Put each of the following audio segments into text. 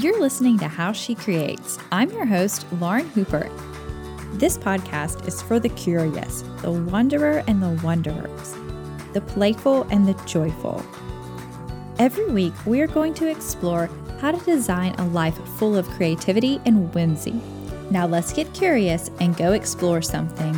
You're listening to How She Creates. I'm your host, Lauren Hooper. This podcast is for the curious, the wanderer and the wanderers, the playful and the joyful. Every week, we are going to explore how to design a life full of creativity and whimsy. Now, let's get curious and go explore something.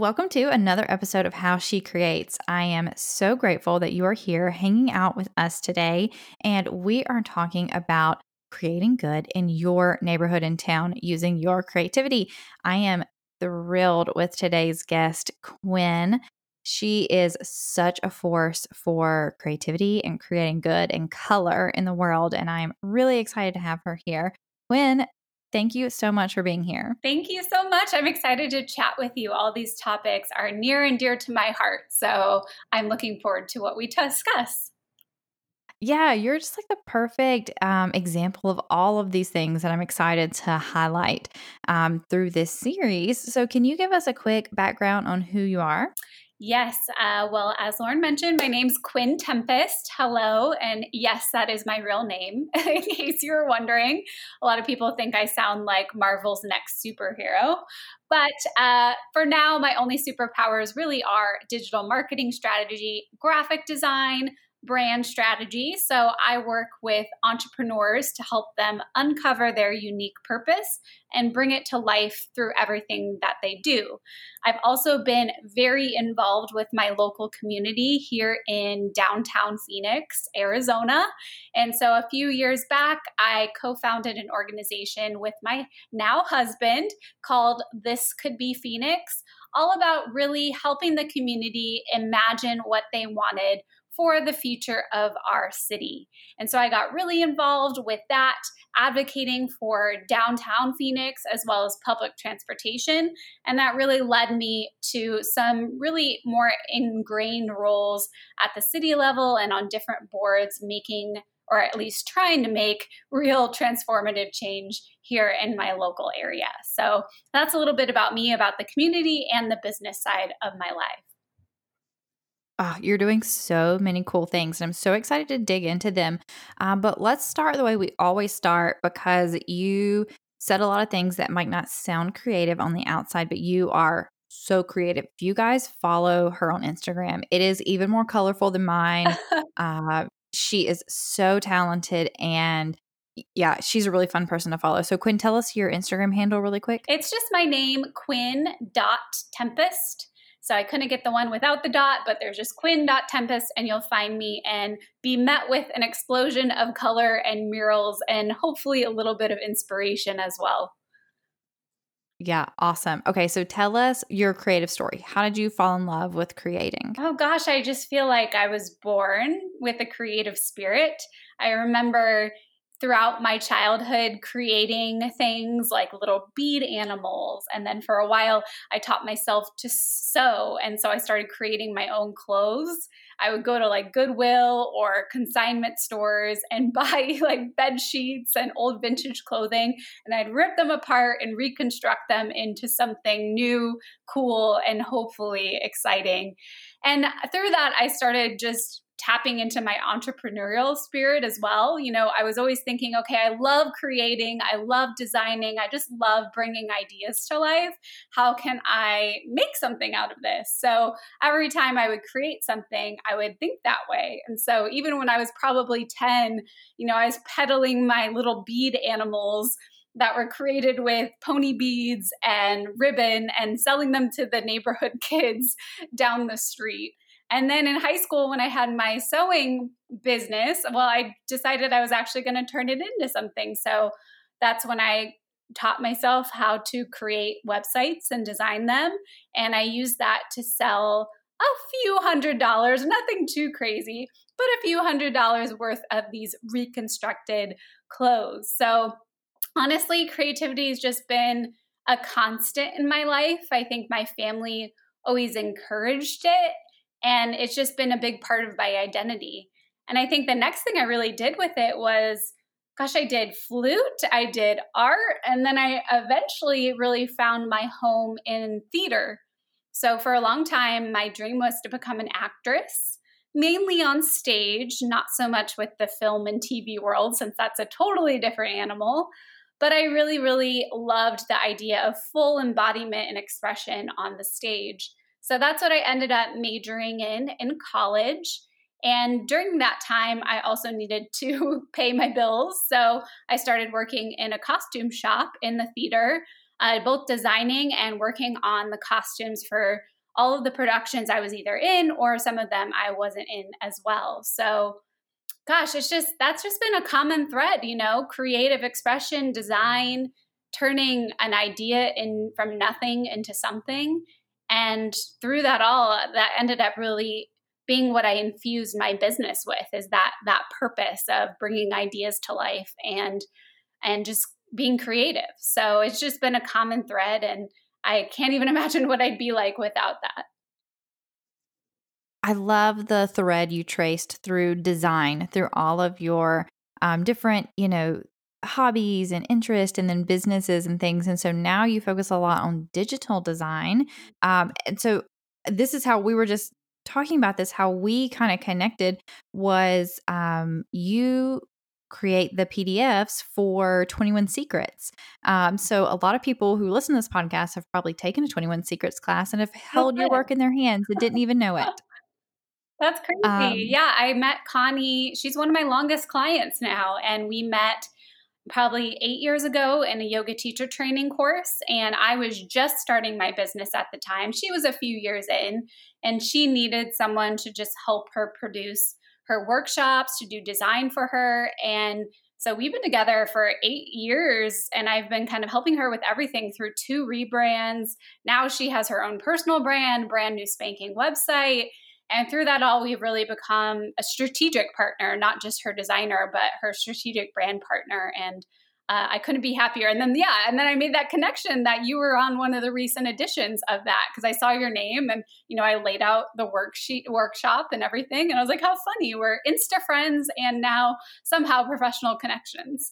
Welcome to another episode of How She Creates. I am so grateful that you are here hanging out with us today, and we are talking about creating good in your neighborhood and town using your creativity. I am thrilled with today's guest, Quinn. She is such a force for creativity and creating good and color in the world, and I'm really excited to have her here. Quinn, Thank you so much for being here. Thank you so much. I'm excited to chat with you. All these topics are near and dear to my heart. So I'm looking forward to what we discuss. Yeah, you're just like the perfect um, example of all of these things that I'm excited to highlight um, through this series. So, can you give us a quick background on who you are? Yes. Uh, well, as Lauren mentioned, my name's Quinn Tempest. Hello. And yes, that is my real name, in case you were wondering. A lot of people think I sound like Marvel's next superhero. But uh, for now, my only superpowers really are digital marketing strategy, graphic design, brand strategy. So I work with entrepreneurs to help them uncover their unique purpose and bring it to life through everything that they do. I've also been very involved with my local community here in downtown Phoenix, Arizona. And so a few years back, I co founded an organization with my now husband called This Could Be Phoenix. All about really helping the community imagine what they wanted for the future of our city. And so I got really involved with that, advocating for downtown Phoenix as well as public transportation. And that really led me to some really more ingrained roles at the city level and on different boards, making or at least trying to make real transformative change here in my local area. So that's a little bit about me, about the community and the business side of my life. Oh, you're doing so many cool things. And I'm so excited to dig into them. Um, but let's start the way we always start because you said a lot of things that might not sound creative on the outside, but you are so creative. If you guys follow her on Instagram, it is even more colorful than mine. uh, she is so talented and yeah, she's a really fun person to follow. So, Quinn, tell us your Instagram handle really quick. It's just my name, Quinn dot Tempest. So I couldn't get the one without the dot, but there's just quinn.tempest and you'll find me and be met with an explosion of color and murals and hopefully a little bit of inspiration as well. Yeah, awesome. Okay, so tell us your creative story. How did you fall in love with creating? Oh gosh, I just feel like I was born with a creative spirit. I remember throughout my childhood creating things like little bead animals. And then for a while, I taught myself to sew. And so I started creating my own clothes. I would go to like Goodwill or consignment stores and buy like bed sheets and old vintage clothing. And I'd rip them apart and reconstruct them into something new, cool, and hopefully exciting. And through that, I started just tapping into my entrepreneurial spirit as well. You know, I was always thinking, okay, I love creating, I love designing, I just love bringing ideas to life. How can I make something out of this? So every time I would create something, I would think that way. And so even when I was probably 10, you know, I was peddling my little bead animals that were created with pony beads and ribbon and selling them to the neighborhood kids down the street. And then in high school, when I had my sewing business, well, I decided I was actually going to turn it into something. So that's when I taught myself how to create websites and design them. And I used that to sell a few hundred dollars, nothing too crazy, but a few hundred dollars worth of these reconstructed clothes. So honestly, creativity has just been a constant in my life. I think my family always encouraged it and it's just been a big part of my identity. And I think the next thing I really did with it was gosh, I did flute, I did art, and then I eventually really found my home in theater. So for a long time, my dream was to become an actress, mainly on stage, not so much with the film and TV world, since that's a totally different animal. But I really, really loved the idea of full embodiment and expression on the stage. So that's what I ended up majoring in in college. And during that time, I also needed to pay my bills. So I started working in a costume shop in the theater, uh, both designing and working on the costumes for all of the productions I was either in or some of them I wasn't in as well. So, gosh, it's just that's just been a common thread, you know, creative expression, design, turning an idea in from nothing into something. And through that all, that ended up really being what I infused my business with is that that purpose of bringing ideas to life and and just being creative. So it's just been a common thread and I can't even imagine what I'd be like without that. I love the thread you traced through design, through all of your um, different, you know, hobbies and interest and then businesses and things. And so now you focus a lot on digital design. Um, and so this is how we were just talking about this, how we kind of connected was um, you create the PDFs for 21 Secrets. Um, so a lot of people who listen to this podcast have probably taken a 21 Secrets class and have held your work in their hands and didn't even know it. That's crazy. Um, yeah, I met Connie. She's one of my longest clients now, and we met probably eight years ago in a yoga teacher training course. And I was just starting my business at the time. She was a few years in, and she needed someone to just help her produce her workshops, to do design for her. And so we've been together for eight years, and I've been kind of helping her with everything through two rebrands. Now she has her own personal brand, brand new spanking website. And through that all, we've really become a strategic partner, not just her designer, but her strategic brand partner. And uh, I couldn't be happier. And then, yeah, and then I made that connection that you were on one of the recent editions of that because I saw your name and, you know, I laid out the worksheet workshop and everything. And I was like, how funny. We're Insta friends and now somehow professional connections.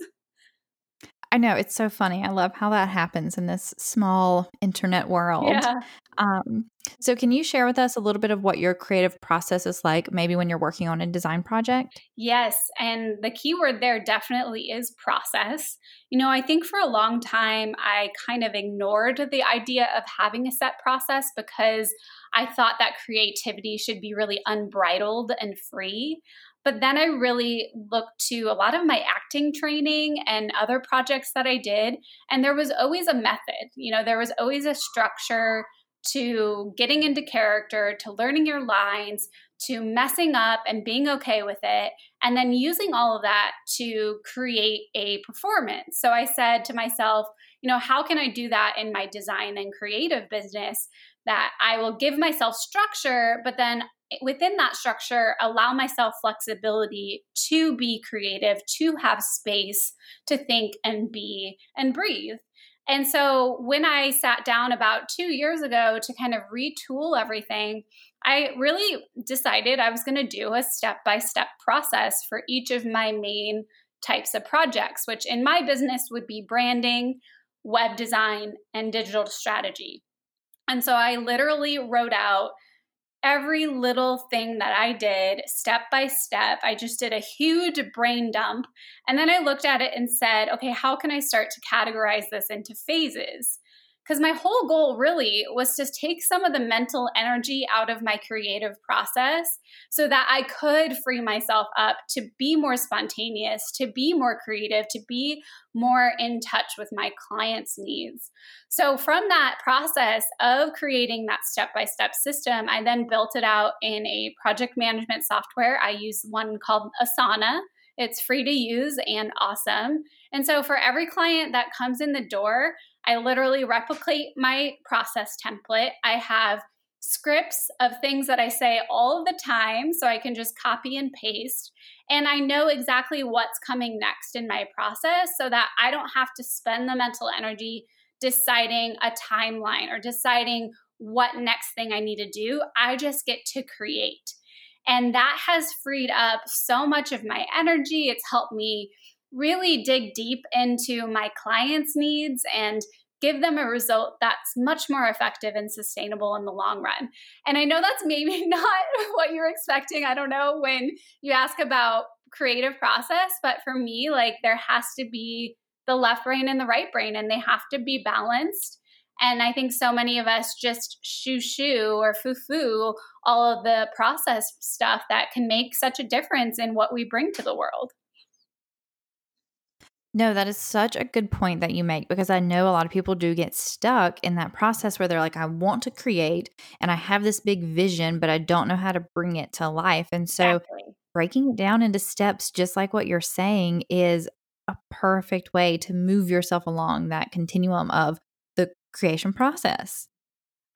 I know it's so funny. I love how that happens in this small internet world. Yeah. Um, so, can you share with us a little bit of what your creative process is like, maybe when you're working on a design project? Yes. And the key word there definitely is process. You know, I think for a long time, I kind of ignored the idea of having a set process because I thought that creativity should be really unbridled and free. But then I really looked to a lot of my acting training and other projects that I did. And there was always a method, you know, there was always a structure to getting into character, to learning your lines, to messing up and being okay with it, and then using all of that to create a performance. So I said to myself, you know, how can I do that in my design and creative business? That I will give myself structure, but then within that structure, allow myself flexibility to be creative, to have space to think and be and breathe. And so when I sat down about two years ago to kind of retool everything, I really decided I was going to do a step by step process for each of my main types of projects, which in my business would be branding, web design, and digital strategy. And so I literally wrote out every little thing that I did step by step. I just did a huge brain dump. And then I looked at it and said, okay, how can I start to categorize this into phases? Because my whole goal really was to take some of the mental energy out of my creative process so that I could free myself up to be more spontaneous, to be more creative, to be more in touch with my clients' needs. So, from that process of creating that step by step system, I then built it out in a project management software. I use one called Asana. It's free to use and awesome. And so, for every client that comes in the door, I literally replicate my process template. I have scripts of things that I say all the time so I can just copy and paste. And I know exactly what's coming next in my process so that I don't have to spend the mental energy deciding a timeline or deciding what next thing I need to do. I just get to create. And that has freed up so much of my energy. It's helped me really dig deep into my clients' needs and give them a result that's much more effective and sustainable in the long run. And I know that's maybe not what you're expecting. I don't know when you ask about creative process, but for me, like there has to be the left brain and the right brain, and they have to be balanced. And I think so many of us just shoo shoo or foo foo all of the process stuff that can make such a difference in what we bring to the world. No, that is such a good point that you make because I know a lot of people do get stuck in that process where they're like, I want to create and I have this big vision, but I don't know how to bring it to life. And so exactly. breaking it down into steps, just like what you're saying, is a perfect way to move yourself along that continuum of the creation process.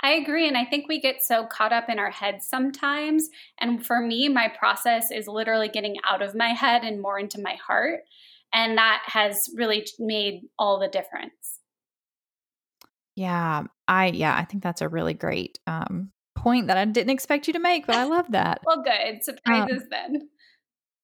I agree. And I think we get so caught up in our heads sometimes. And for me, my process is literally getting out of my head and more into my heart. And that has really made all the difference. Yeah, I yeah, I think that's a really great um, point that I didn't expect you to make, but I love that. well, good surprises um,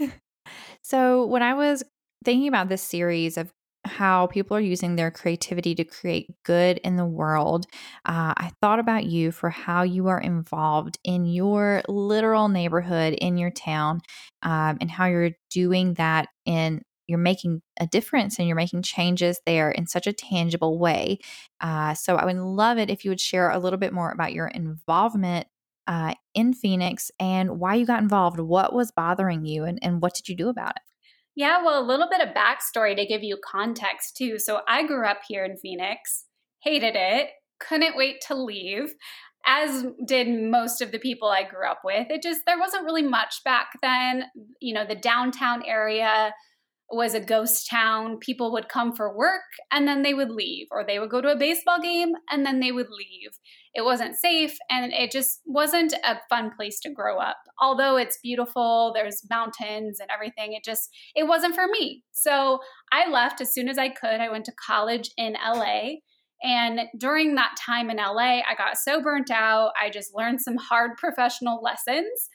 then. so when I was thinking about this series of how people are using their creativity to create good in the world, uh, I thought about you for how you are involved in your literal neighborhood, in your town, um, and how you're doing that in you're making a difference and you're making changes there in such a tangible way. Uh, so I would love it if you would share a little bit more about your involvement uh, in Phoenix and why you got involved. What was bothering you and, and what did you do about it? Yeah, well, a little bit of backstory to give you context too. So I grew up here in Phoenix, hated it, couldn't wait to leave as did most of the people I grew up with. It just, there wasn't really much back then. You know, the downtown area was a ghost town. People would come for work and then they would leave, or they would go to a baseball game and then they would leave. It wasn't safe and it just wasn't a fun place to grow up. Although it's beautiful, there's mountains and everything, it just it wasn't for me. So I left as soon as I could. I went to college in LA. And during that time in LA, I got so burnt out. I just learned some hard professional lessons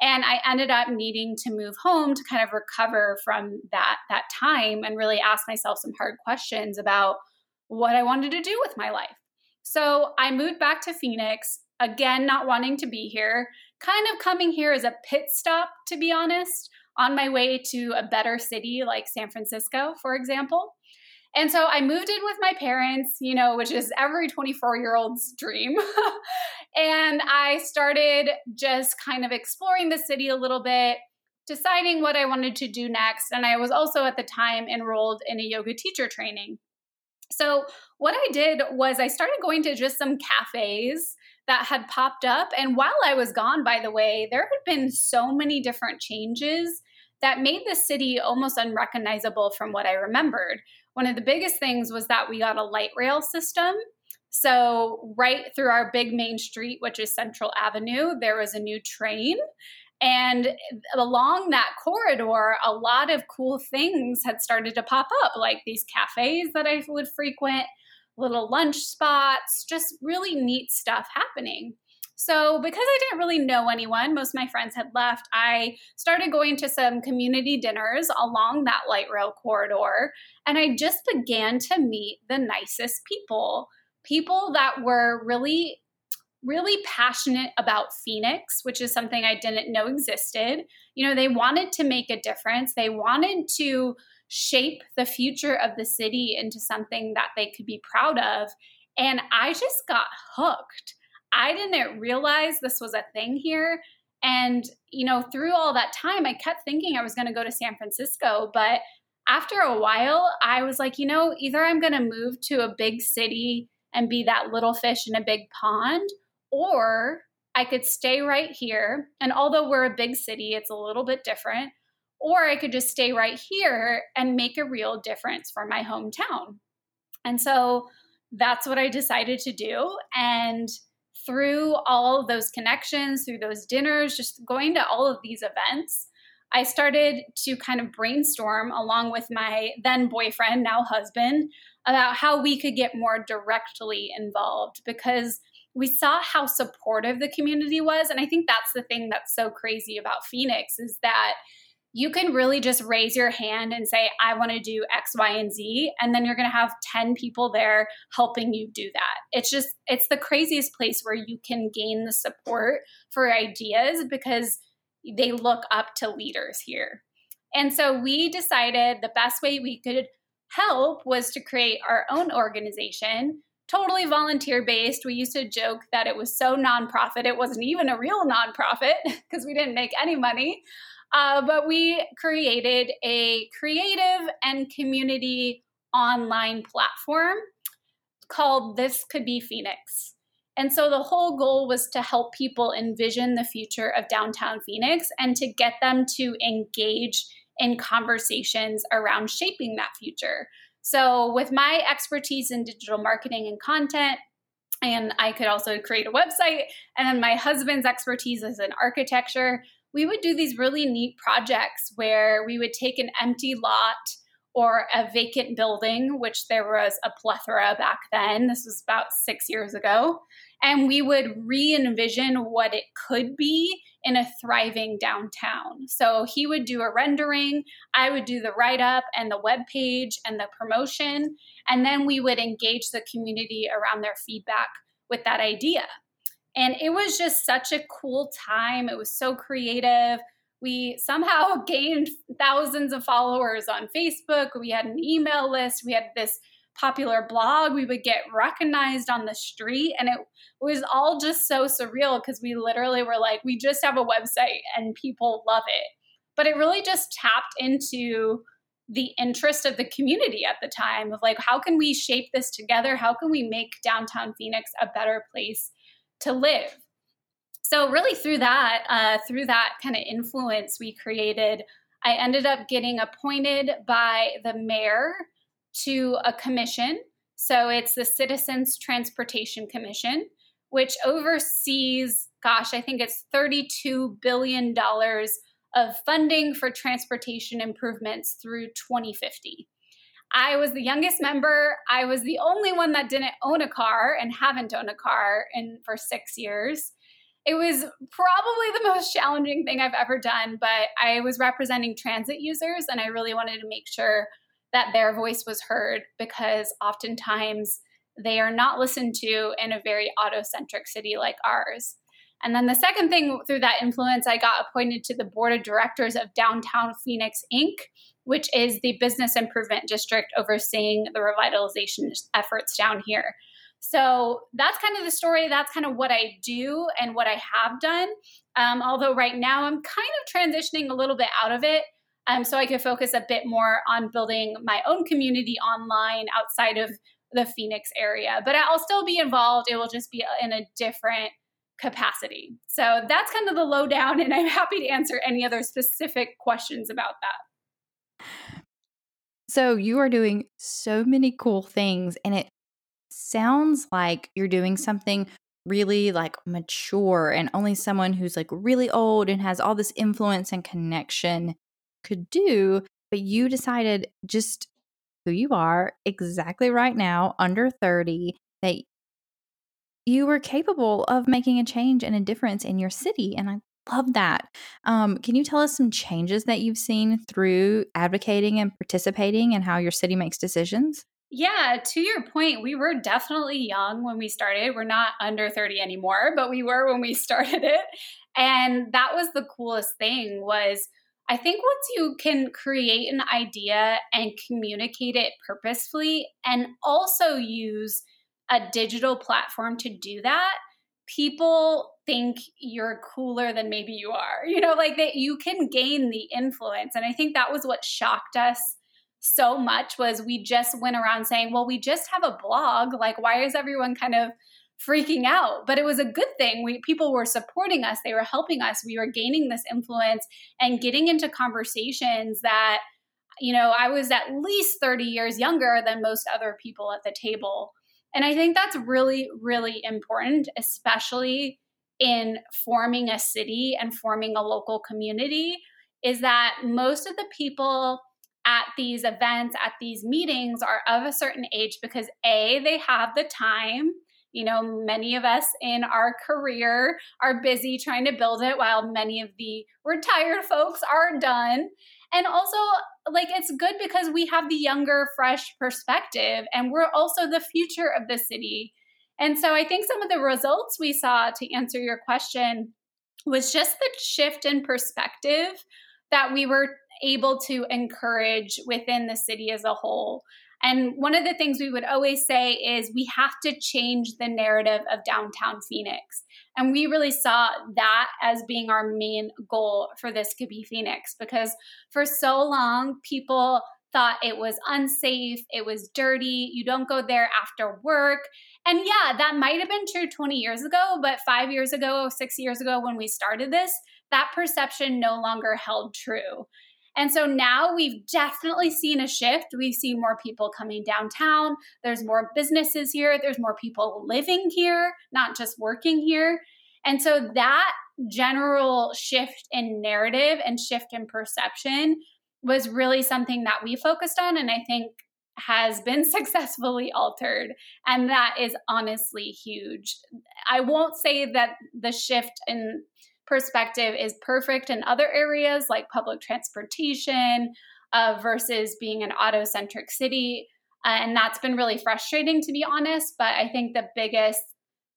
and i ended up needing to move home to kind of recover from that that time and really ask myself some hard questions about what i wanted to do with my life. So i moved back to phoenix again not wanting to be here kind of coming here as a pit stop to be honest on my way to a better city like san francisco for example and so I moved in with my parents, you know, which is every 24 year old's dream. and I started just kind of exploring the city a little bit, deciding what I wanted to do next. And I was also at the time enrolled in a yoga teacher training. So, what I did was I started going to just some cafes that had popped up. And while I was gone, by the way, there had been so many different changes that made the city almost unrecognizable from what I remembered. One of the biggest things was that we got a light rail system. So, right through our big main street, which is Central Avenue, there was a new train. And along that corridor, a lot of cool things had started to pop up, like these cafes that I would frequent, little lunch spots, just really neat stuff happening. So, because I didn't really know anyone, most of my friends had left, I started going to some community dinners along that light rail corridor. And I just began to meet the nicest people people that were really really passionate about Phoenix, which is something I didn't know existed. You know, they wanted to make a difference. They wanted to shape the future of the city into something that they could be proud of. And I just got hooked. I didn't realize this was a thing here. And, you know, through all that time, I kept thinking I was going to go to San Francisco. But after a while, I was like, you know, either I'm going to move to a big city and be that little fish in a big pond, or I could stay right here. And although we're a big city, it's a little bit different. Or I could just stay right here and make a real difference for my hometown. And so that's what I decided to do. And through all those connections, through those dinners, just going to all of these events, I started to kind of brainstorm along with my then boyfriend, now husband, about how we could get more directly involved because we saw how supportive the community was. And I think that's the thing that's so crazy about Phoenix is that you can really just raise your hand and say, I want to do X, Y, and Z. And then you're going to have 10 people there helping you do that. It's just, it's the craziest place where you can gain the support for ideas because they look up to leaders here. And so we decided the best way we could help was to create our own organization totally volunteer based. We used to joke that it was so nonprofit, it wasn't even a real nonprofit because we didn't make any money. Uh, but we created a creative and community online platform called This Could Be Phoenix. And so the whole goal was to help people envision the future of downtown Phoenix and to get them to engage in conversations around shaping that future. So, with my expertise in digital marketing and content, and I could also create a website, and then my husband's expertise is in architecture, we would do these really neat projects where we would take an empty lot or a vacant building, which there was a plethora back then. This was about six years ago. And we would re envision what it could be in a thriving downtown. So he would do a rendering, I would do the write up and the web page and the promotion. And then we would engage the community around their feedback with that idea. And it was just such a cool time. It was so creative. We somehow gained thousands of followers on Facebook. We had an email list. We had this popular blog. We would get recognized on the street. And it was all just so surreal because we literally were like, we just have a website and people love it. But it really just tapped into the interest of the community at the time of like, how can we shape this together? How can we make downtown Phoenix a better place to live? So, really, through that, uh, through that kind of influence we created, I ended up getting appointed by the mayor to a commission. So it's the Citizens Transportation Commission, which oversees, gosh, I think it's $32 billion of funding for transportation improvements through 2050. I was the youngest member. I was the only one that didn't own a car and haven't owned a car in for 6 years. It was probably the most challenging thing I've ever done, but I was representing transit users and I really wanted to make sure that their voice was heard because oftentimes they are not listened to in a very auto-centric city like ours. And then the second thing through that influence, I got appointed to the board of directors of Downtown Phoenix Inc., which is the business improvement district overseeing the revitalization efforts down here. So that's kind of the story. That's kind of what I do and what I have done. Um, although right now I'm kind of transitioning a little bit out of it um, so I could focus a bit more on building my own community online outside of the Phoenix area. But I'll still be involved. It will just be in a different capacity. So that's kind of the lowdown, and I'm happy to answer any other specific questions about that. So you are doing so many cool things, and it sounds like you're doing something really like mature and only someone who's like really old and has all this influence and connection could do, but you decided just who you are exactly right now, under 30, that you were capable of making a change and a difference in your city. And I love that. Um, can you tell us some changes that you've seen through advocating and participating and how your city makes decisions? Yeah, to your point, we were definitely young when we started. We're not under 30 anymore, but we were when we started it. And that was the coolest thing was I think once you can create an idea and communicate it purposefully and also use a digital platform to do that, people think you're cooler than maybe you are. You know, like that you can gain the influence. And I think that was what shocked us so much was we just went around saying, well, we just have a blog. Like, why is everyone kind of freaking out but it was a good thing we people were supporting us they were helping us we were gaining this influence and getting into conversations that you know i was at least 30 years younger than most other people at the table and i think that's really really important especially in forming a city and forming a local community is that most of the people at these events at these meetings are of a certain age because a they have the time You know, many of us in our career are busy trying to build it while many of the retired folks are done. And also, like, it's good because we have the younger, fresh perspective, and we're also the future of the city. And so I think some of the results we saw to answer your question was just the shift in perspective that we were able to encourage within the city as a whole. And one of the things we would always say is we have to change the narrative of downtown Phoenix. And we really saw that as being our main goal for this could be Phoenix because for so long, people thought it was unsafe, it was dirty, you don't go there after work. And yeah, that might have been true 20 years ago, but five years ago, six years ago, when we started this, that perception no longer held true. And so now we've definitely seen a shift. We've seen more people coming downtown. There's more businesses here. There's more people living here, not just working here. And so that general shift in narrative and shift in perception was really something that we focused on. And I think has been successfully altered. And that is honestly huge. I won't say that the shift in perspective is perfect in other areas like public transportation uh, versus being an auto centric city. Uh, and that's been really frustrating, to be honest. But I think the biggest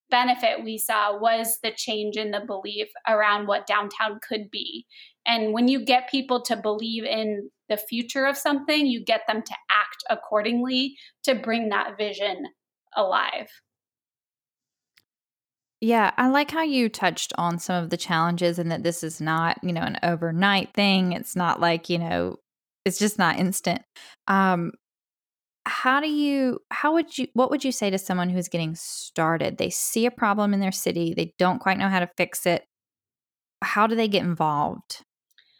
benefit we saw was the change in the belief around what downtown could be. And when you get people to believe in the future of something, you get them to act accordingly to bring that vision alive. Yeah, I like how you touched on some of the challenges and that this is not, you know, an overnight thing. It's not like, you know, it's just not instant. Um how do you how would you what would you say to someone who's getting started? They see a problem in their city, they don't quite know how to fix it. How do they get involved?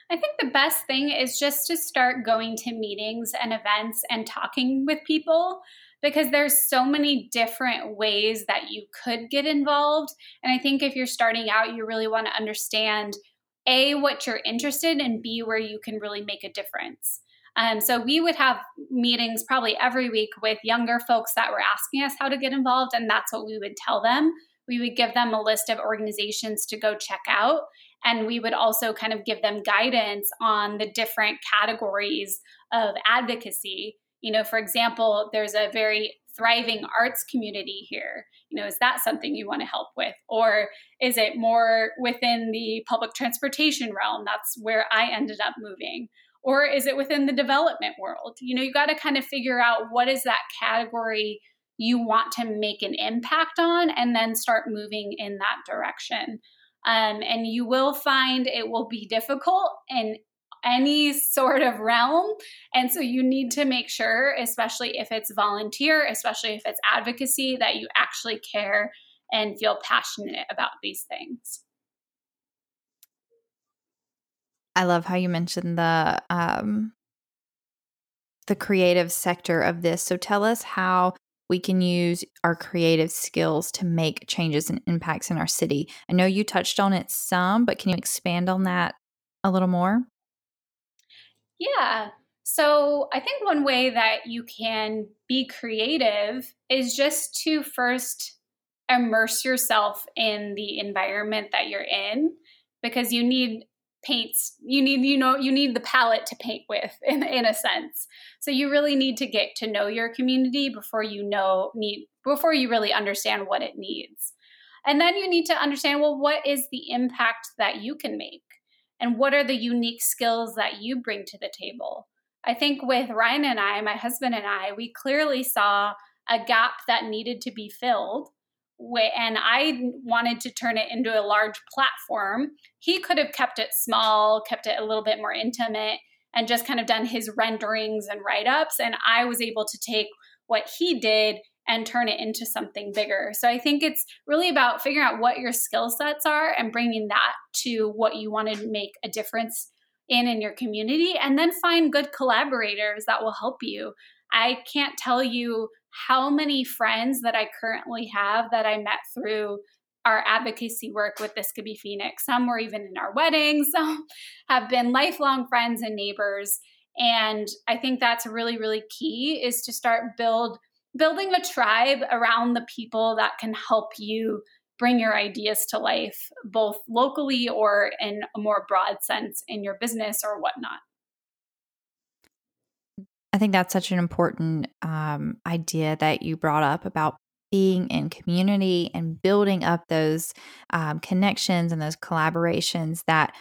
I think the best thing is just to start going to meetings and events and talking with people because there's so many different ways that you could get involved. And I think if you're starting out, you really want to understand A, what you're interested in, and B, where you can really make a difference. Um, so we would have meetings probably every week with younger folks that were asking us how to get involved, and that's what we would tell them. We would give them a list of organizations to go check out, and we would also kind of give them guidance on the different categories of advocacy you know for example there's a very thriving arts community here. You know is that something you want to help with? Or is it more within the public transportation realm? That's where i ended up moving. Or is it within the development world? You know you got to kind of figure out what is that category you want to make an impact on and then start moving in that direction. Um, and you will find it will be difficult and any sort of realm. And so you need to make sure, especially if it's volunteer, especially if it's advocacy, that you actually care and feel passionate about these things. I love how you mentioned the um, the creative sector of this. So tell us how we can use our creative skills to make changes and impacts in our city. I know you touched on it some, but can you expand on that a little more? Yeah. So I think one way that you can be creative is just to first immerse yourself in the environment that you're in because you need paints you need you know you need the palette to paint with in, in a sense. So you really need to get to know your community before you know need before you really understand what it needs. And then you need to understand well what is the impact that you can make and what are the unique skills that you bring to the table. I think with Ryan and I, my husband and I, we clearly saw a gap that needed to be filled. And I wanted to turn it into a large platform. He could have kept it small, kept it a little bit more intimate, and just kind of done his renderings and write ups. And I was able to take what he did and turn it into something bigger. So I think it's really about figuring out what your skill sets are and bringing that to what you want to make a difference in in your community and then find good collaborators that will help you. I can't tell you how many friends that I currently have that I met through our advocacy work with This Could Be Phoenix. Some were even in our weddings, some have been lifelong friends and neighbors. And I think that's really, really key is to start build building a tribe around the people that can help you bring your ideas to life, both locally or in a more broad sense in your business or whatnot. I think that's such an important um, idea that you brought up about being in community and building up those um, connections and those collaborations that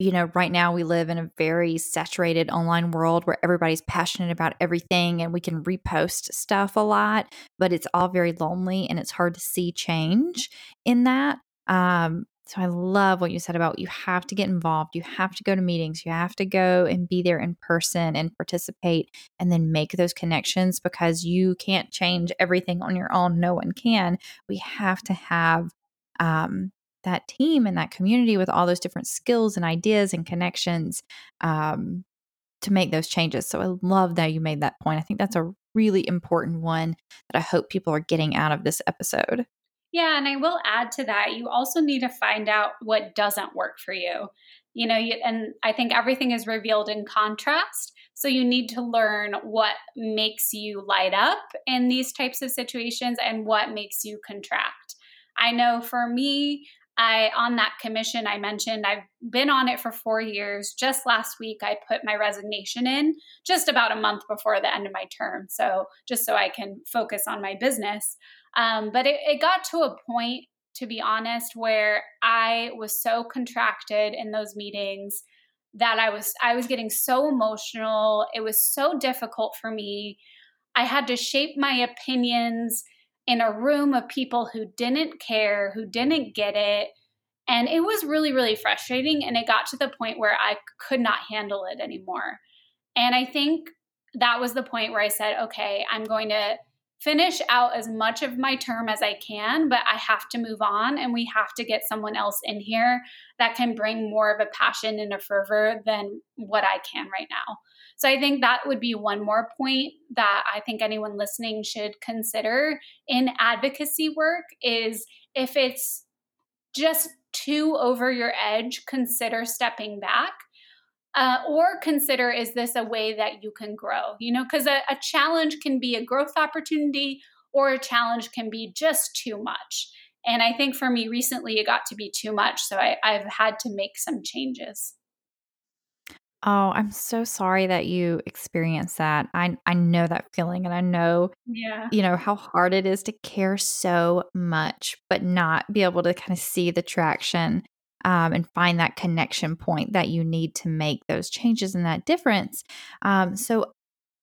you know, right now we live in a very saturated online world where everybody's passionate about everything and we can repost stuff a lot, but it's all very lonely and it's hard to see change in that. Um, so I love what you said about you have to get involved, you have to go to meetings, you have to go and be there in person and participate and then make those connections because you can't change everything on your own. No one can. We have to have um, that team and that community with all those different skills and ideas and connections um, to make those changes. So I love that you made that point. I think that's a really important one that I hope people are getting out of this episode. Yeah, and I will add to that, you also need to find out what doesn't work for you. You know, you, and I think everything is revealed in contrast. So you need to learn what makes you light up in these types of situations and what makes you contract. I know for me, I on that commission I mentioned I've been on it for 4 years. Just last week I put my resignation in just about a month before the end of my term. So just so I can focus on my business. Um, but it, it got to a point to be honest where I was so contracted in those meetings that I was I was getting so emotional. It was so difficult for me. I had to shape my opinions in a room of people who didn't care, who didn't get it. And it was really, really frustrating. And it got to the point where I could not handle it anymore. And I think that was the point where I said, okay, I'm going to finish out as much of my term as I can, but I have to move on and we have to get someone else in here that can bring more of a passion and a fervor than what I can right now. So I think that would be one more point that I think anyone listening should consider in advocacy work is if it's just too over your edge, consider stepping back. Uh, or consider is this a way that you can grow? You know, because a, a challenge can be a growth opportunity or a challenge can be just too much. And I think for me recently, it got to be too much. So I, I've had to make some changes. Oh, I'm so sorry that you experienced that. I I know that feeling and I know yeah. you know how hard it is to care so much but not be able to kind of see the traction um, and find that connection point that you need to make those changes and that difference. Um, so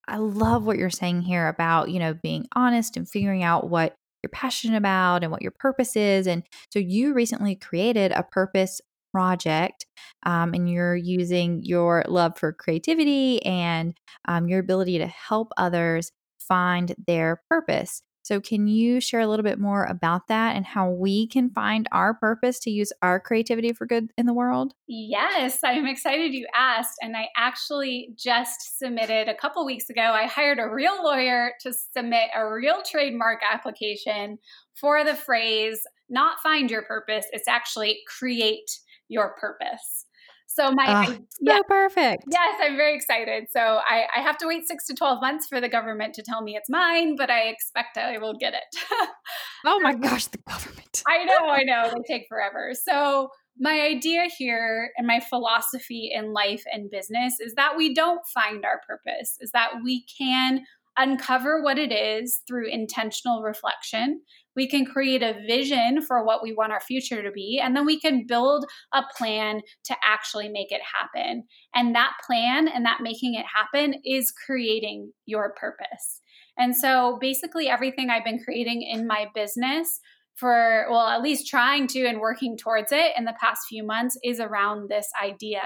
I love what you're saying here about, you know, being honest and figuring out what you're passionate about and what your purpose is. And so you recently created a purpose project um, and you're using your love for creativity and um, your ability to help others find their purpose. So, can you share a little bit more about that and how we can find our purpose to use our creativity for good in the world? Yes, I'm excited you asked. And I actually just submitted a couple weeks ago, I hired a real lawyer to submit a real trademark application for the phrase not find your purpose, it's actually create your purpose. So my uh, yeah, so perfect. Yes, I'm very excited. So I, I have to wait six to twelve months for the government to tell me it's mine, but I expect I will get it. oh my gosh, the government! I know, I know, they take forever. So my idea here and my philosophy in life and business is that we don't find our purpose, is that we can uncover what it is through intentional reflection. We can create a vision for what we want our future to be, and then we can build a plan to actually make it happen. And that plan and that making it happen is creating your purpose. And so basically, everything I've been creating in my business for, well, at least trying to and working towards it in the past few months is around this idea.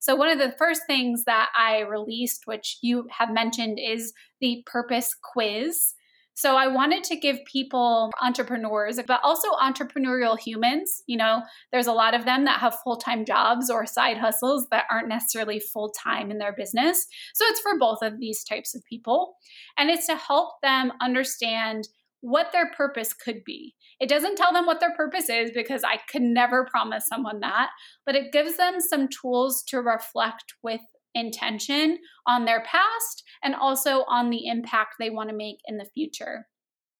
So, one of the first things that I released, which you have mentioned, is the purpose quiz. So I wanted to give people, entrepreneurs, but also entrepreneurial humans. You know, there's a lot of them that have full time jobs or side hustles that aren't necessarily full time in their business. So it's for both of these types of people. And it's to help them understand what their purpose could be. It doesn't tell them what their purpose is because I could never promise someone that, but it gives them some tools to reflect with intention on their past and also on the impact they want to make in the future.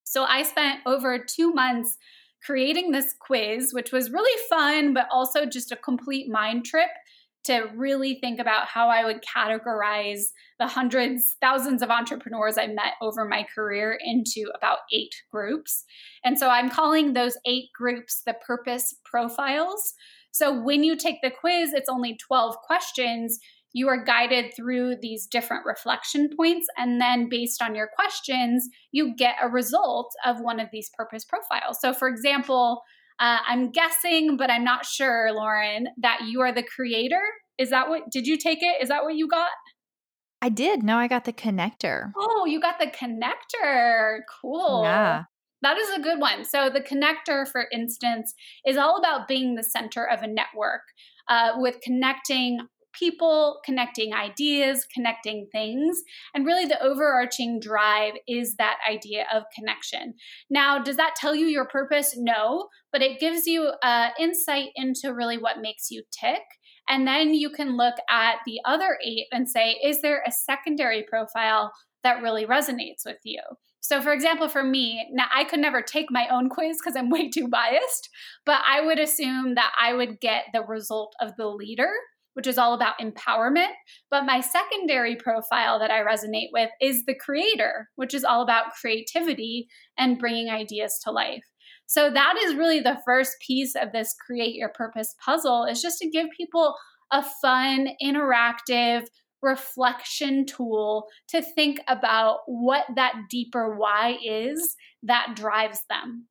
So I spent over two months creating this quiz, which was really fun, but also just a complete mind trip to really think about how I would categorize the hundreds, thousands of entrepreneurs I met over my career into about eight groups. And so I'm calling those eight groups the purpose profiles. So when you take the quiz, it's only 12 questions. You are guided through these different reflection points. And then, based on your questions, you get a result of one of these purpose profiles. So, for example, uh, I'm guessing, but I'm not sure, Lauren, that you are the creator. Is that what, did you take it? Is that what you got? I did. No, I got the connector. Oh, you got the connector. Cool. Yeah. That is a good one. So, the connector, for instance, is all about being the center of a network uh, with connecting people, connecting ideas, connecting things. And really, the overarching drive is that idea of connection. Now, does that tell you your purpose? No, but it gives you uh, insight into really what makes you tick. And then you can look at the other eight and say, is there a secondary profile that really resonates with you? So, for example, for me, now I could never take my own quiz because I'm way too biased, but I would assume that I would get the result of the leader which is all about empowerment. But my secondary profile that I resonate with is the creator, which is all about creativity and bringing ideas to life. So that is really the first piece of this create your purpose puzzle is just to give people a fun, interactive reflection tool to think about what that deeper why is that drives them.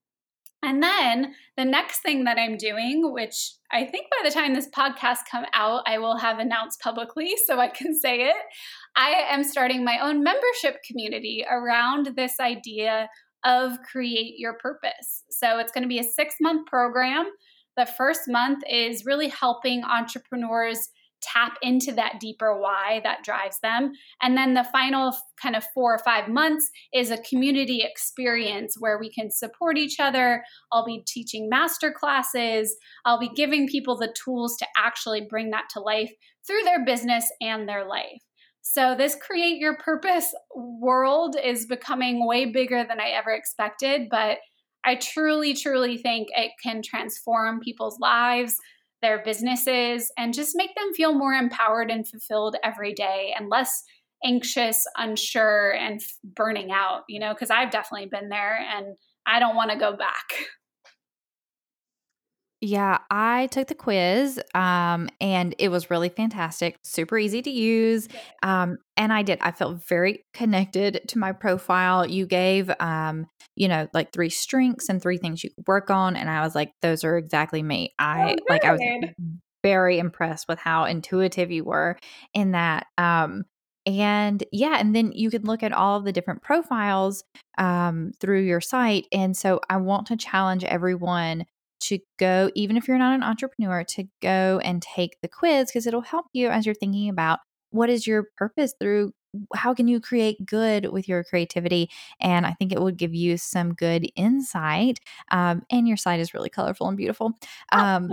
And then the next thing that I'm doing, which I think by the time this podcast come out, I will have announced publicly so I can say it. I am starting my own membership community around this idea of create your purpose. So it's going to be a 6-month program. The first month is really helping entrepreneurs tap into that deeper why that drives them. And then the final kind of four or five months is a community experience where we can support each other. I'll be teaching master classes. I'll be giving people the tools to actually bring that to life through their business and their life. So, this create your purpose world is becoming way bigger than I ever expected, but I truly, truly think it can transform people's lives their businesses and just make them feel more empowered and fulfilled every day and less anxious, unsure, and burning out, you know, because I've definitely been there and I don't want to go back. Yeah, I took the quiz um, and it was really fantastic, super easy to use. Um, and I did, I felt very connected to my profile. You gave, um, you know, like three strengths and three things you could work on. And I was like, those are exactly me. I oh, like, I was very impressed with how intuitive you were in that. Um, and yeah, and then you can look at all of the different profiles um, through your site. And so I want to challenge everyone to go, even if you're not an entrepreneur, to go and take the quiz because it'll help you as you're thinking about what is your purpose through how can you create good with your creativity? And i think it will give you some good insight um, and your site is really colorful and beautiful. Um,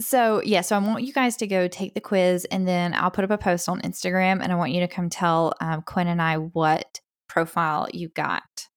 so yeah so i want you guys to go take the quiz and then i'll put up a post on instagram and i want you to come tell um, quinn and i what profile you got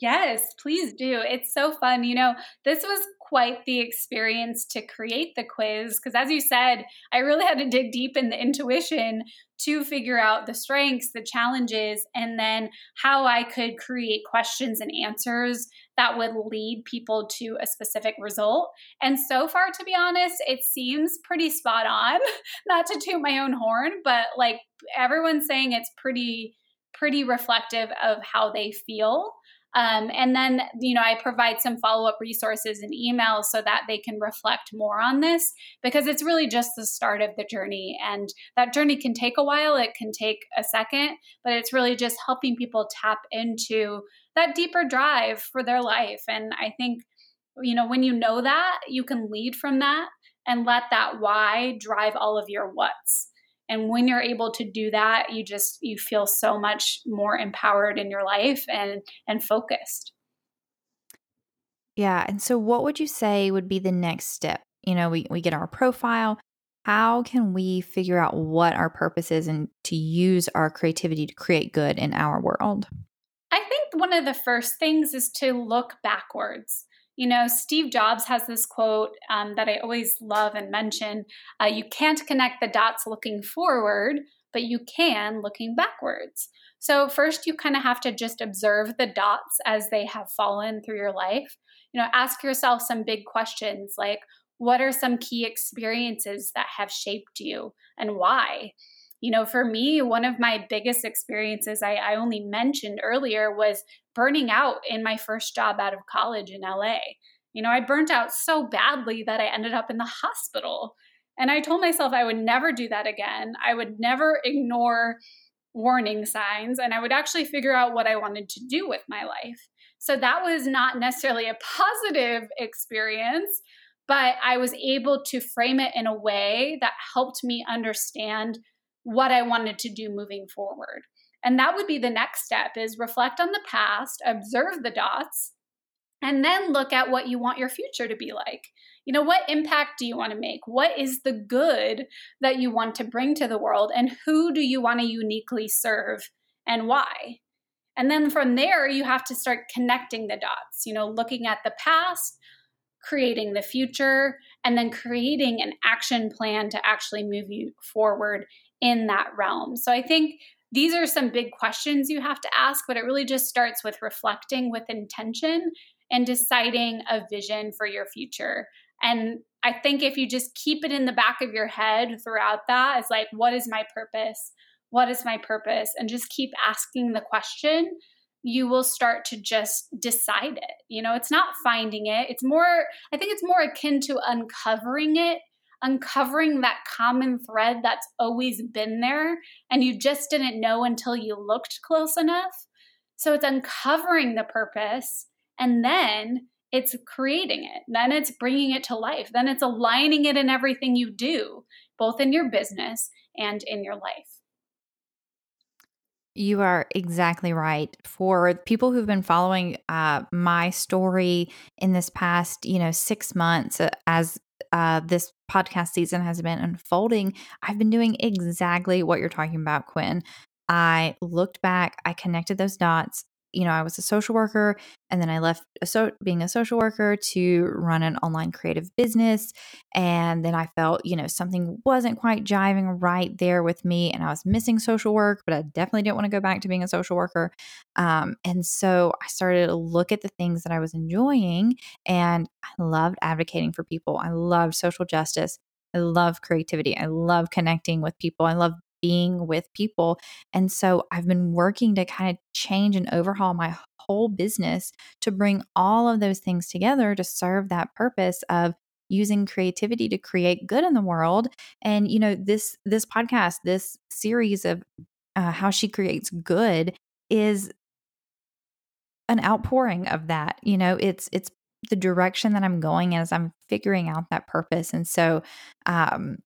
Yes, please do. It's so fun. You know, this was quite the experience to create the quiz because, as you said, I really had to dig deep in the intuition to figure out the strengths, the challenges, and then how I could create questions and answers that would lead people to a specific result. And so far, to be honest, it seems pretty spot on. Not to toot my own horn, but like everyone's saying it's pretty pretty reflective of how they feel um, and then, you know, I provide some follow up resources and emails so that they can reflect more on this because it's really just the start of the journey. And that journey can take a while, it can take a second, but it's really just helping people tap into that deeper drive for their life. And I think, you know, when you know that, you can lead from that and let that why drive all of your what's and when you're able to do that you just you feel so much more empowered in your life and and focused yeah and so what would you say would be the next step you know we, we get our profile how can we figure out what our purpose is and to use our creativity to create good in our world? I think one of the first things is to look backwards. You know, Steve Jobs has this quote um, that I always love and mention uh, You can't connect the dots looking forward, but you can looking backwards. So, first, you kind of have to just observe the dots as they have fallen through your life. You know, ask yourself some big questions like, what are some key experiences that have shaped you and why? You know, for me, one of my biggest experiences I, I only mentioned earlier was burning out in my first job out of college in LA. You know, I burnt out so badly that I ended up in the hospital. And I told myself I would never do that again. I would never ignore warning signs and I would actually figure out what I wanted to do with my life. So that was not necessarily a positive experience, but I was able to frame it in a way that helped me understand what I wanted to do moving forward. And that would be the next step is reflect on the past, observe the dots, and then look at what you want your future to be like. You know, what impact do you want to make? What is the good that you want to bring to the world? And who do you want to uniquely serve and why? And then from there, you have to start connecting the dots, you know, looking at the past, creating the future, and then creating an action plan to actually move you forward in that realm. So I think these are some big questions you have to ask, but it really just starts with reflecting with intention and deciding a vision for your future. And I think if you just keep it in the back of your head throughout that, it's like, what is my purpose? What is my purpose? And just keep asking the question, you will start to just decide it. You know, it's not finding it. It's more, I think it's more akin to uncovering it, uncovering that common thread that's always been there and you just didn't know until you looked close enough. So it's uncovering the purpose and then it's creating it. Then it's bringing it to life. Then it's aligning it in everything you do, both in your business and in your life. You are exactly right. For people who've been following uh, my story in this past, you know, six months uh, as uh, this podcast season has been unfolding, I've been doing exactly what you're talking about, Quinn. I looked back, I connected those dots, you know, I was a social worker and then I left a so- being a social worker to run an online creative business. And then I felt, you know, something wasn't quite jiving right there with me and I was missing social work, but I definitely didn't want to go back to being a social worker. Um, and so I started to look at the things that I was enjoying and I loved advocating for people. I loved social justice. I love creativity. I love connecting with people. I love being with people. And so I've been working to kind of change and overhaul my whole business to bring all of those things together to serve that purpose of using creativity to create good in the world and you know this this podcast this series of uh, how she creates good is an outpouring of that you know it's it's the direction that i'm going as i'm figuring out that purpose and so um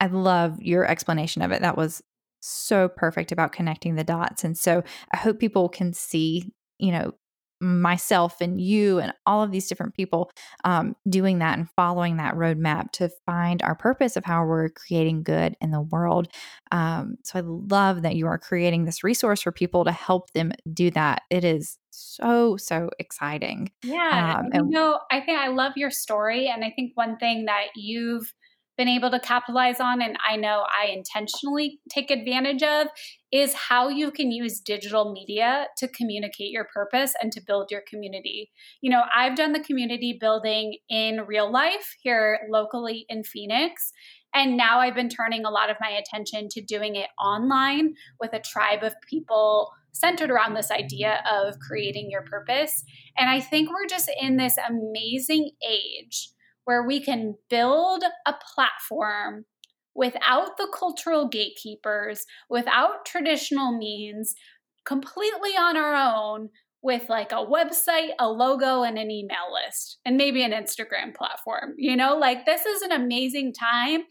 I love your explanation of it. That was so perfect about connecting the dots. And so I hope people can see, you know, myself and you and all of these different people um, doing that and following that roadmap to find our purpose of how we're creating good in the world. Um, so I love that you are creating this resource for people to help them do that. It is so so exciting. Yeah, um, and you know, I think I love your story, and I think one thing that you've been able to capitalize on and I know I intentionally take advantage of is how you can use digital media to communicate your purpose and to build your community. You know, I've done the community building in real life here locally in Phoenix. And now I've been turning a lot of my attention to doing it online with a tribe of people centered around this idea of creating your purpose. And I think we're just in this amazing age where we can build a platform without the cultural gatekeepers, without traditional means, completely on our own with like a website, a logo, and an email list, and maybe an Instagram platform. You know, like this is an amazing time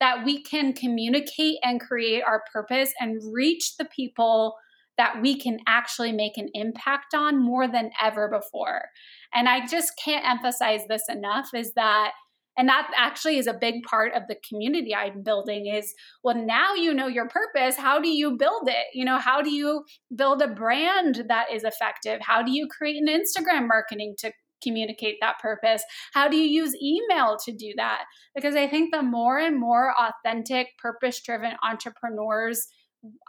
that we can communicate and create our purpose and reach the people that we can actually make an impact on more than ever before. And I just can't emphasize this enough is that and that actually is a big part of the community i'm building is well now you know your purpose. How do you build it? You know how do you build a brand that is effective? How do you create an instagram marketing to communicate that purpose? How do you use email to do that? Because i think the more and more authentic purpose driven entrepreneurs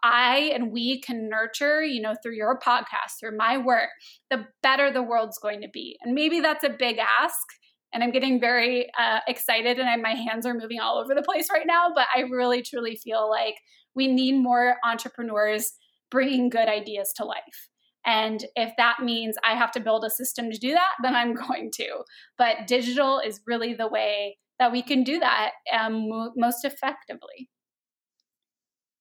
I and we can nurture, you know, through your podcast, through my work, the better the world's going to be. And maybe that's a big ask and I'm getting very uh, excited and I, my hands are moving all over the place right now. But I really, truly feel like we need more entrepreneurs bringing good ideas to life. And if that means I have to build a system to do that, then I'm going to. But digital is really the way that we can do that um, most effectively.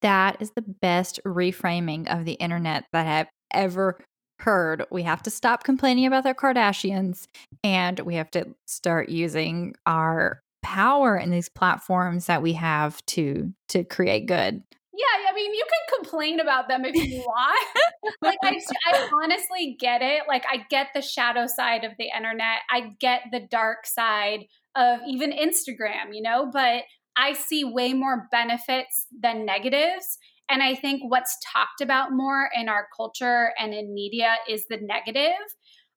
That is the best reframing of the internet that I've ever heard we have to stop complaining about the Kardashians and we have to start using our power in these platforms that we have to to create good. Yeah, I mean, you can complain about them if you want. like, I, I honestly get it. Like, I get the shadow side of the internet. I get the dark side of even Instagram, you know, but I see way more benefits than negatives. And I think what's talked about more in our culture and in media is the negative.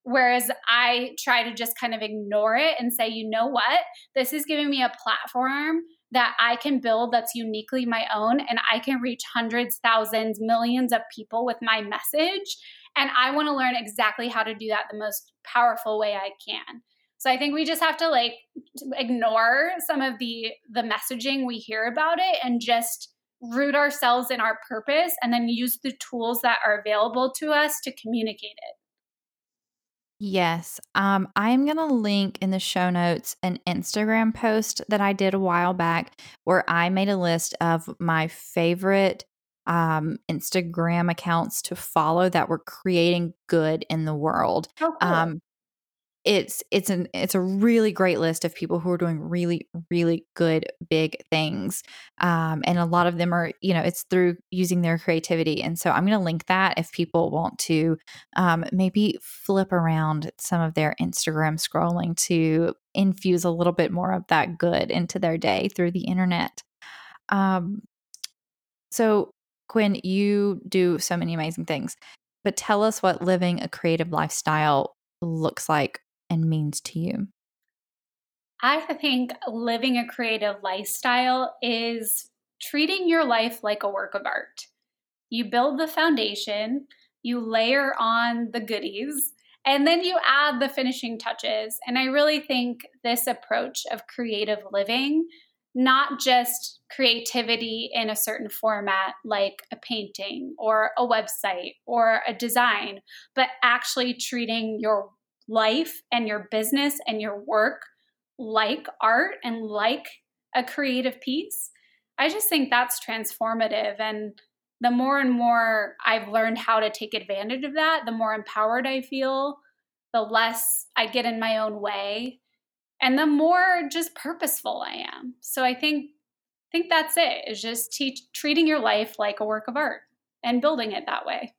Whereas I try to just kind of ignore it and say, you know what? This is giving me a platform that I can build that's uniquely my own and I can reach hundreds, thousands, millions of people with my message. And I want to learn exactly how to do that the most powerful way I can. So I think we just have to like ignore some of the the messaging we hear about it and just root ourselves in our purpose and then use the tools that are available to us to communicate it. Yes. Um, I am going to link in the show notes an Instagram post that I did a while back where I made a list of my favorite um, Instagram accounts to follow that were creating good in the world. Oh, cool. um, it's it's an it's a really great list of people who are doing really really good big things um, and a lot of them are you know it's through using their creativity and so i'm going to link that if people want to um, maybe flip around some of their instagram scrolling to infuse a little bit more of that good into their day through the internet. Um, so quinn you do so many amazing things but tell us what living a creative lifestyle looks like and means to you? I think living a creative lifestyle is treating your life like a work of art. You build the foundation, you layer on the goodies, and then you add the finishing touches. And I really think this approach of creative living, not just creativity in a certain format like a painting or a website or a design, but actually treating your life and your business and your work like art and like a creative piece, I just think that's transformative. And the more and more I've learned how to take advantage of that, the more empowered I feel, the less I get in my own way, and the more just purposeful I am. So I think think that's it. Is just teach, treating your life like a work of art and building it that way.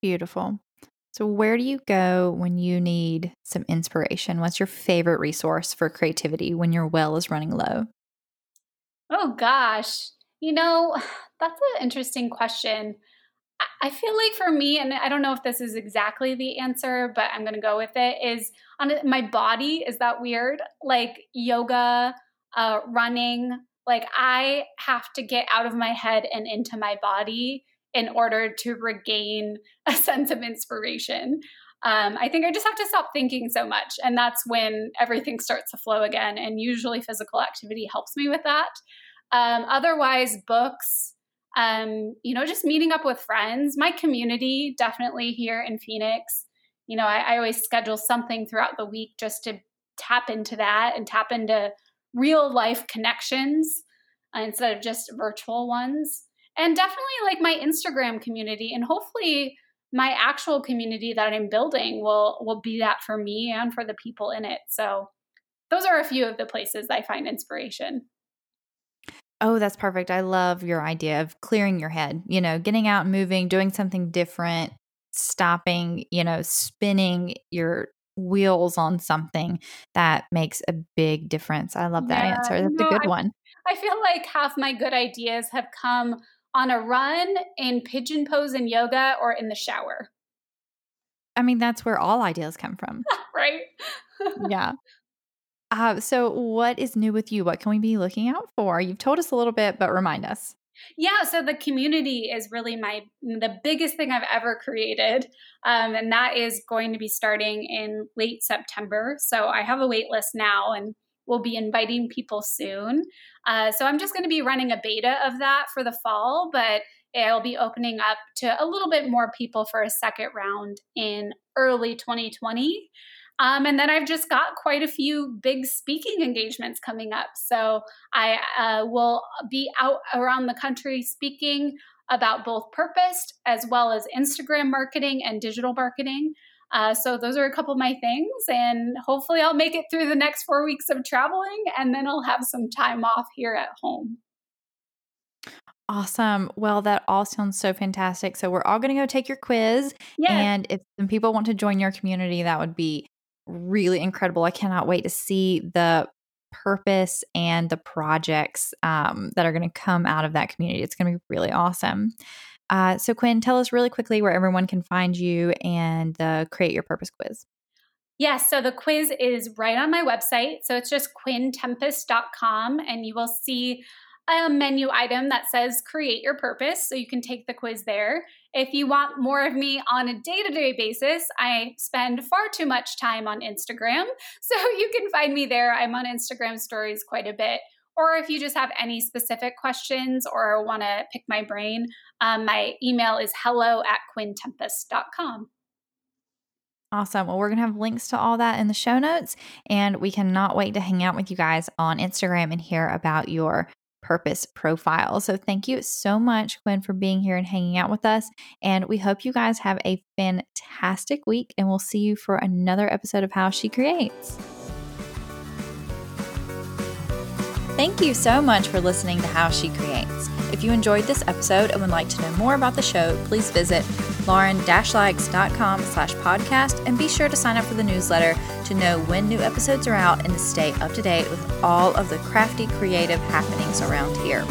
Beautiful. So, where do you go when you need some inspiration? What's your favorite resource for creativity when your well is running low? Oh, gosh. You know, that's an interesting question. I feel like for me, and I don't know if this is exactly the answer, but I'm going to go with it, is on my body. Is that weird? Like yoga, uh, running. Like I have to get out of my head and into my body in order to regain a sense of inspiration. Um, I think I just have to stop thinking so much. And that's when everything starts to flow again. And usually physical activity helps me with that. Um, otherwise, books, um, you know, just meeting up with friends, my community definitely here in Phoenix. You know, I, I always schedule something throughout the week just to tap into that and tap into real life connections uh, instead of just virtual ones and definitely like my Instagram community and hopefully my actual community that I'm building will will be that for me and for the people in it. So those are a few of the places I find inspiration. Oh, that's perfect. I love your idea of clearing your head, you know, getting out, and moving, doing something different, stopping, you know, spinning your wheels on something that makes a big difference. I love that yeah, answer. That's no, a good I, one. I feel like half my good ideas have come on a run, in pigeon pose and yoga, or in the shower. I mean, that's where all ideas come from. right? yeah. Uh, so, what is new with you? What can we be looking out for? You've told us a little bit, but remind us. Yeah, so the community is really my the biggest thing I've ever created, um, and that is going to be starting in late September. So I have a wait list now, and we'll be inviting people soon. Uh, so I'm just going to be running a beta of that for the fall, but it'll be opening up to a little bit more people for a second round in early 2020. Um, and then I've just got quite a few big speaking engagements coming up. So I uh, will be out around the country speaking about both purposed as well as Instagram marketing and digital marketing. Uh, so those are a couple of my things, and hopefully I'll make it through the next four weeks of traveling, and then I'll have some time off here at home. Awesome. Well, that all sounds so fantastic. So we're all going to go take your quiz, yes. and if some people want to join your community, that would be really incredible. I cannot wait to see the purpose and the projects um, that are going to come out of that community. It's going to be really awesome. Uh, so, Quinn, tell us really quickly where everyone can find you and the Create Your Purpose quiz. Yes, so the quiz is right on my website. So it's just quinntempest.com, and you will see a menu item that says create your purpose. So you can take the quiz there. If you want more of me on a day to day basis, I spend far too much time on Instagram. So you can find me there. I'm on Instagram stories quite a bit. Or if you just have any specific questions or want to pick my brain, um, my email is hello at quinntempest.com. Awesome. Well, we're going to have links to all that in the show notes, and we cannot wait to hang out with you guys on Instagram and hear about your purpose profile. So thank you so much, Quinn, for being here and hanging out with us. And we hope you guys have a fantastic week, and we'll see you for another episode of How She Creates. Thank you so much for listening to How She Creates. If you enjoyed this episode and would like to know more about the show, please visit lauren-likes.com slash podcast and be sure to sign up for the newsletter to know when new episodes are out and to stay up to date with all of the crafty creative happenings around here.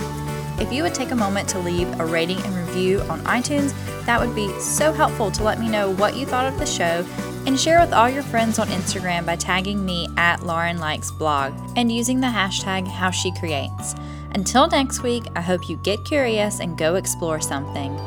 If you would take a moment to leave a rating and review on iTunes, that would be so helpful to let me know what you thought of the show and share with all your friends on Instagram by tagging me at Lauren Likes Blog and using the hashtag HowSheCreates. Until next week, I hope you get curious and go explore something.